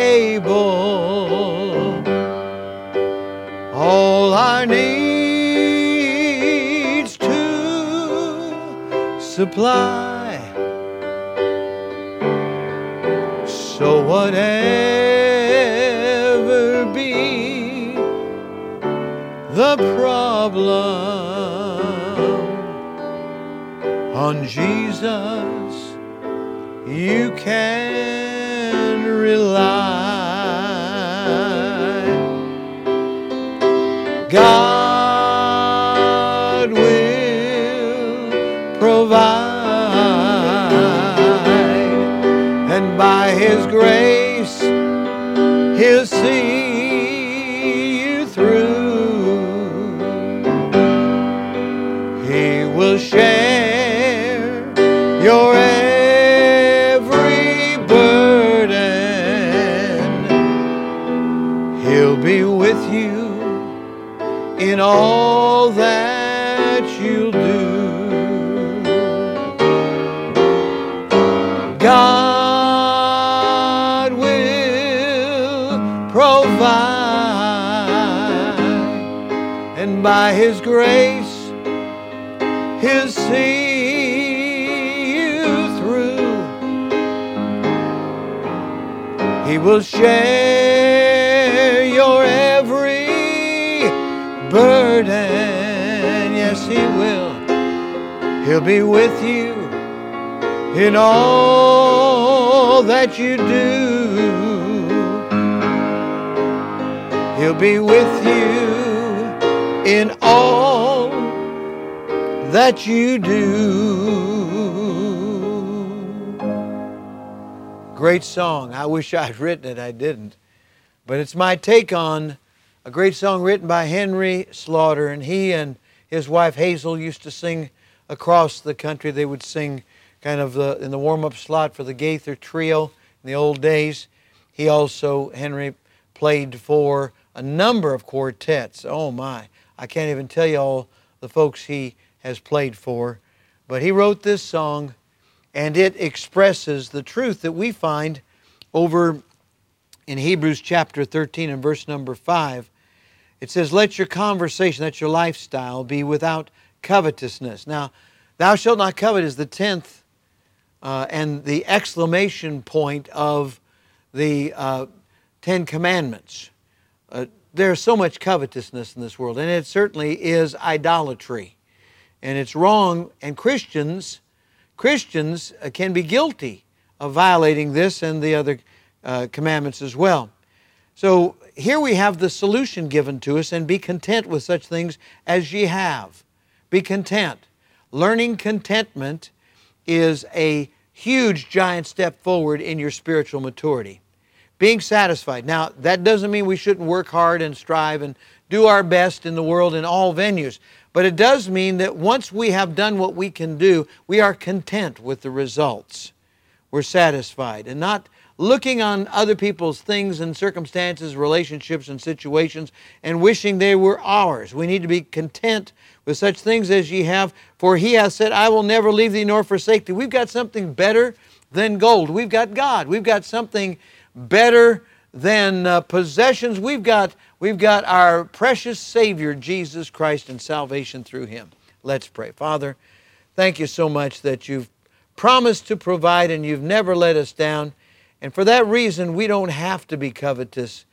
able. All our needs supply. So whatever be the problem on Jesus you can rely. Grace, He'll see you through. He will share your every burden. He'll be with you in all that you'll do. God provide, and by His grace, He'll see you through. He will share your every burden. Yes, He will. He'll be with you in all that you do. He'll be with you in all that you do. Great song. I wish I'd written it, I didn't. But it's my take on a great song written by Henry Slaughter, and he and his wife Hazel used to sing across the country. They would sing kind of the, in the warm up slot for the Gaither Trio in the old days. He also, Henry, played for a number of quartets. Oh my, I can't even tell you all the folks he has played for. But he wrote this song, and it expresses the truth that we find over in Hebrews chapter 13 and verse number 5. It says, Let your conversation, that's your lifestyle, be without covetousness. Now, thou shalt not covet is the tenth uh, and the exclamation point of the uh, Ten Commandments. Uh, there's so much covetousness in this world, and it certainly is idolatry. And it's wrong, and Christians, Christians uh, can be guilty of violating this and the other uh, commandments as well. So here we have the solution given to us, and be content with such things as ye have. Be content. Learning contentment is a huge, giant step forward in your spiritual maturity. Being satisfied. Now, that doesn't mean we shouldn't work hard and strive and do our best in the world in all venues. But it does mean that once we have done what we can do, we are content with the results. We're satisfied and not looking on other people's things and circumstances, relationships, and situations and wishing they were ours. We need to be content with such things as ye have, for he hath said, I will never leave thee nor forsake thee. We've got something better than gold. We've got God. We've got something better than uh, possessions. We've got, we've got our precious Savior, Jesus Christ, and salvation through him. Let's pray. Father, thank you so much that you've promised to provide and you've never let us down. And for that reason, we don't have to be covetous.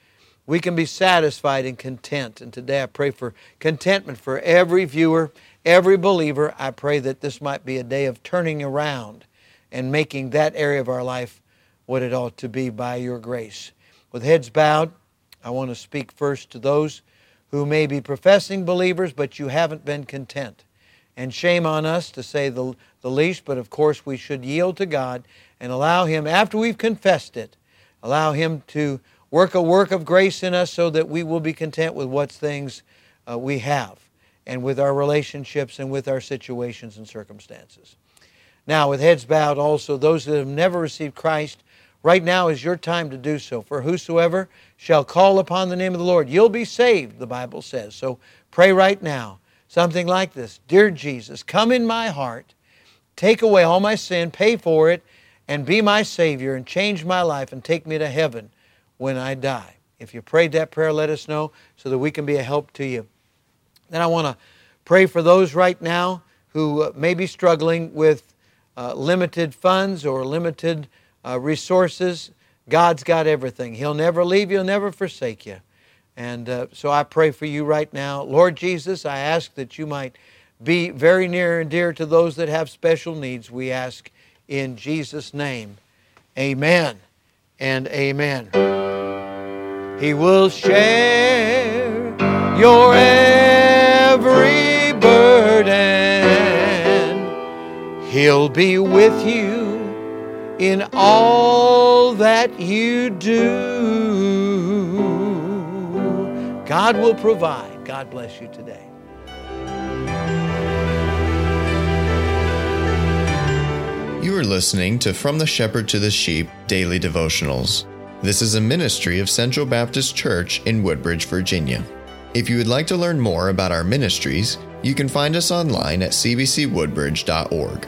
We can be satisfied and content. And today I pray for contentment for every viewer, every believer. I pray that this might be a day of turning around and making that area of our life what it ought to be by your grace. With heads bowed, I want to speak first to those who may be professing believers, but you haven't been content. And shame on us to say the, the least, but of course we should yield to God and allow Him, after we've confessed it, allow Him to work a work of grace in us so that we will be content with what things uh, we have. and with our relationships and with our situations and circumstances. Now, with heads bowed, also, those that have never received Christ, right now is your time to do so. For whosoever shall call upon the name of the Lord, you'll be saved, the Bible says. So pray right now. Something like this Dear Jesus, come in my heart, take away all my sin, pay for it, and be my Savior, and change my life, and take me to heaven when I die. If you prayed that prayer, let us know so that we can be a help to you. Then I want to pray for those right now who may be struggling with uh, limited funds or limited uh, resources. God's got everything. He'll never leave you, He'll never forsake you. And uh, so I pray for you right now. Lord Jesus, I ask that you might be very near and dear to those that have special needs. We ask in Jesus' name. Amen and amen. He will share your every burden. He'll be with you in all that you do. God will provide. God bless you today. You are listening to From the Shepherd to the Sheep Daily Devotionals. This is a ministry of Central Baptist Church in Woodbridge, Virginia. If you would like to learn more about our ministries, you can find us online at cbcwoodbridge.org.